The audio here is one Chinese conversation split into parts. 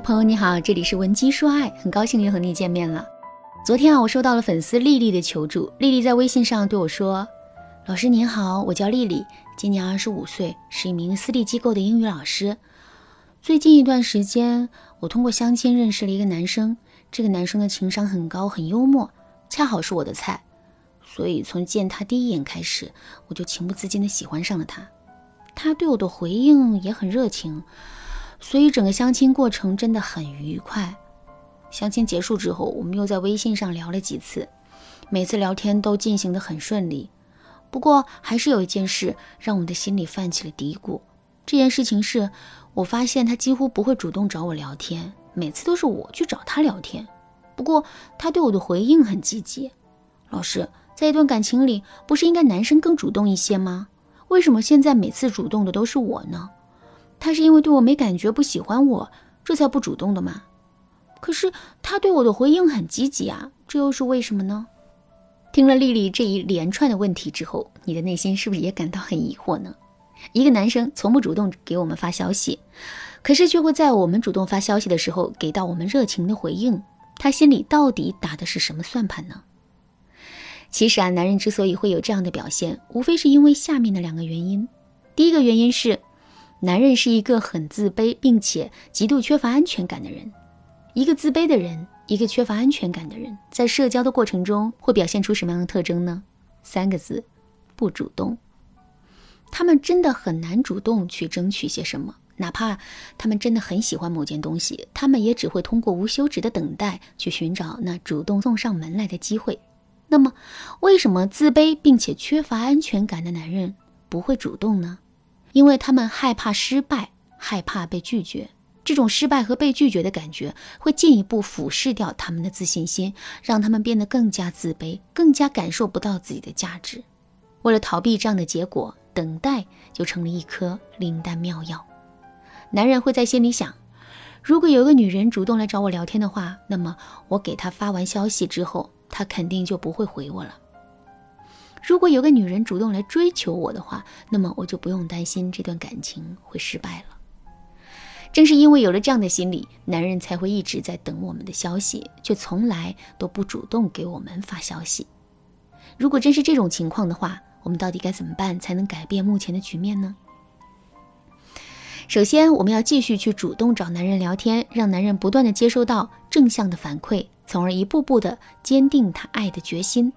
朋友你好，这里是文姬说爱，很高兴又和你见面了。昨天啊，我收到了粉丝丽丽的求助，丽丽在微信上对我说：“老师您好，我叫丽丽，今年二十五岁，是一名私立机构的英语老师。最近一段时间，我通过相亲认识了一个男生，这个男生的情商很高，很幽默，恰好是我的菜，所以从见他第一眼开始，我就情不自禁的喜欢上了他。他对我的回应也很热情。”所以整个相亲过程真的很愉快。相亲结束之后，我们又在微信上聊了几次，每次聊天都进行的很顺利。不过还是有一件事让我的心里泛起了嘀咕。这件事情是我发现他几乎不会主动找我聊天，每次都是我去找他聊天。不过他对我的回应很积极。老师，在一段感情里，不是应该男生更主动一些吗？为什么现在每次主动的都是我呢？他是因为对我没感觉，不喜欢我，这才不主动的嘛？可是他对我的回应很积极啊，这又是为什么呢？听了丽丽这一连串的问题之后，你的内心是不是也感到很疑惑呢？一个男生从不主动给我们发消息，可是却会在我们主动发消息的时候给到我们热情的回应，他心里到底打的是什么算盘呢？其实啊，男人之所以会有这样的表现，无非是因为下面的两个原因。第一个原因是。男人是一个很自卑并且极度缺乏安全感的人。一个自卑的人，一个缺乏安全感的人，在社交的过程中会表现出什么样的特征呢？三个字：不主动。他们真的很难主动去争取些什么，哪怕他们真的很喜欢某件东西，他们也只会通过无休止的等待去寻找那主动送上门来的机会。那么，为什么自卑并且缺乏安全感的男人不会主动呢？因为他们害怕失败，害怕被拒绝，这种失败和被拒绝的感觉会进一步腐蚀掉他们的自信心，让他们变得更加自卑，更加感受不到自己的价值。为了逃避这样的结果，等待就成了一颗灵丹妙药。男人会在心里想：如果有个女人主动来找我聊天的话，那么我给她发完消息之后，她肯定就不会回我了。如果有个女人主动来追求我的话，那么我就不用担心这段感情会失败了。正是因为有了这样的心理，男人才会一直在等我们的消息，却从来都不主动给我们发消息。如果真是这种情况的话，我们到底该怎么办才能改变目前的局面呢？首先，我们要继续去主动找男人聊天，让男人不断的接收到正向的反馈，从而一步步的坚定他爱的决心。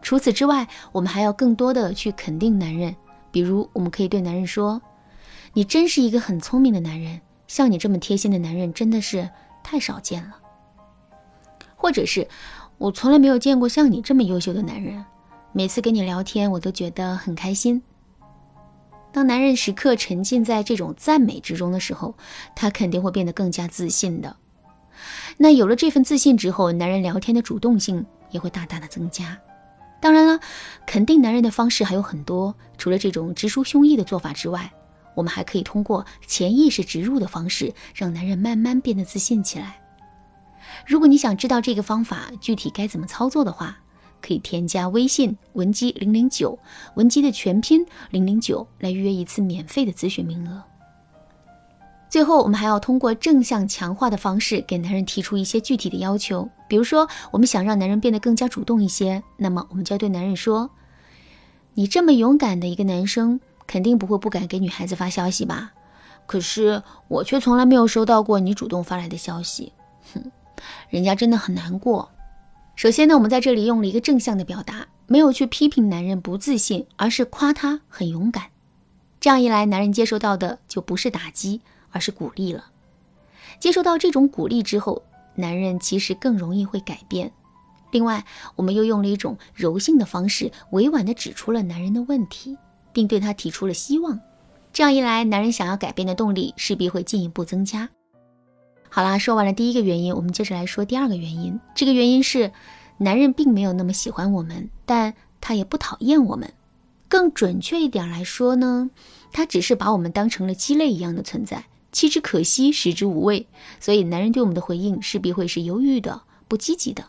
除此之外，我们还要更多的去肯定男人。比如，我们可以对男人说：“你真是一个很聪明的男人，像你这么贴心的男人真的是太少见了。”或者是“我从来没有见过像你这么优秀的男人，每次跟你聊天我都觉得很开心。”当男人时刻沉浸在这种赞美之中的时候，他肯定会变得更加自信的。那有了这份自信之后，男人聊天的主动性也会大大的增加。当然了，肯定男人的方式还有很多。除了这种直抒胸臆的做法之外，我们还可以通过潜意识植入的方式，让男人慢慢变得自信起来。如果你想知道这个方法具体该怎么操作的话，可以添加微信文姬零零九，文姬的全拼零零九，来预约一次免费的咨询名额。最后，我们还要通过正向强化的方式，给男人提出一些具体的要求。比如说，我们想让男人变得更加主动一些，那么我们就要对男人说：“你这么勇敢的一个男生，肯定不会不敢给女孩子发消息吧？可是我却从来没有收到过你主动发来的消息，哼，人家真的很难过。”首先呢，我们在这里用了一个正向的表达，没有去批评男人不自信，而是夸他很勇敢。这样一来，男人接收到的就不是打击。而是鼓励了，接受到这种鼓励之后，男人其实更容易会改变。另外，我们又用了一种柔性的方式，委婉地指出了男人的问题，并对他提出了希望。这样一来，男人想要改变的动力势必会进一步增加。好啦，说完了第一个原因，我们接着来说第二个原因。这个原因是，男人并没有那么喜欢我们，但他也不讨厌我们。更准确一点来说呢，他只是把我们当成了鸡肋一样的存在。弃之可惜，食之无味，所以男人对我们的回应势必会是犹豫的、不积极的。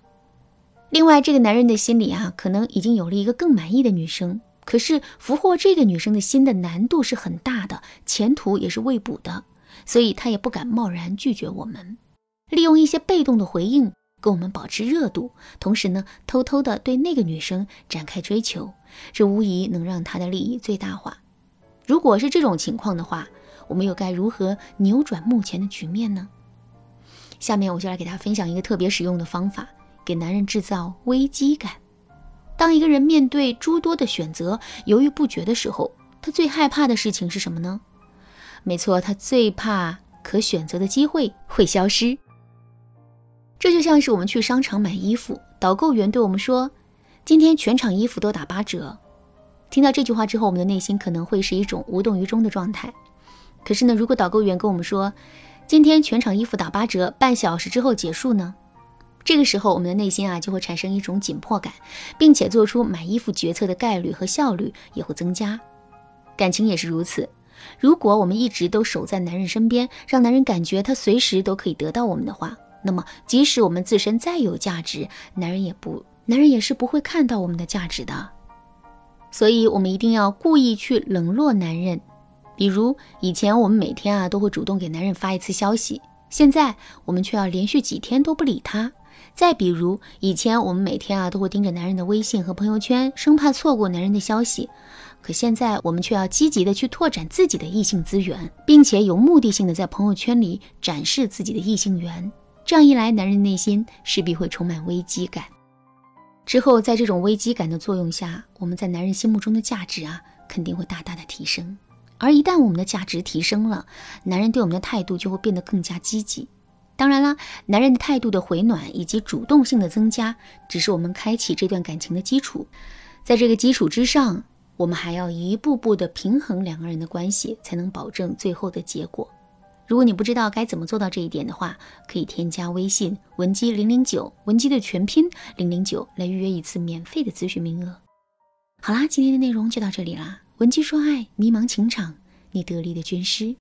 另外，这个男人的心里啊，可能已经有了一个更满意的女生，可是俘获这个女生的心的难度是很大的，前途也是未卜的。所以他也不敢贸然拒绝我们。利用一些被动的回应跟我们保持热度，同时呢，偷偷的对那个女生展开追求，这无疑能让他的利益最大化。如果是这种情况的话，我们又该如何扭转目前的局面呢？下面我就来给大家分享一个特别实用的方法，给男人制造危机感。当一个人面对诸多的选择犹豫不决的时候，他最害怕的事情是什么呢？没错，他最怕可选择的机会会消失。这就像是我们去商场买衣服，导购员对我们说：“今天全场衣服都打八折。”听到这句话之后，我们的内心可能会是一种无动于衷的状态。可是呢，如果导购员跟我们说：“今天全场衣服打八折，半小时之后结束呢？”这个时候，我们的内心啊就会产生一种紧迫感，并且做出买衣服决策的概率和效率也会增加。感情也是如此。如果我们一直都守在男人身边，让男人感觉他随时都可以得到我们的话，那么即使我们自身再有价值，男人也不，男人也是不会看到我们的价值的。所以，我们一定要故意去冷落男人。比如，以前我们每天啊都会主动给男人发一次消息，现在我们却要连续几天都不理他。再比如，以前我们每天啊都会盯着男人的微信和朋友圈，生怕错过男人的消息。可现在我们却要积极的去拓展自己的异性资源，并且有目的性的在朋友圈里展示自己的异性缘。这样一来，男人内心势必会充满危机感。之后，在这种危机感的作用下，我们在男人心目中的价值啊，肯定会大大的提升。而一旦我们的价值提升了，男人对我们的态度就会变得更加积极。当然啦，男人的态度的回暖以及主动性的增加，只是我们开启这段感情的基础。在这个基础之上，我们还要一步步的平衡两个人的关系，才能保证最后的结果。如果你不知道该怎么做到这一点的话，可以添加微信文姬零零九，文姬的全拼零零九，来预约一次免费的咨询名额。好啦，今天的内容就到这里啦。文姬说爱，迷茫情场，你得力的军师。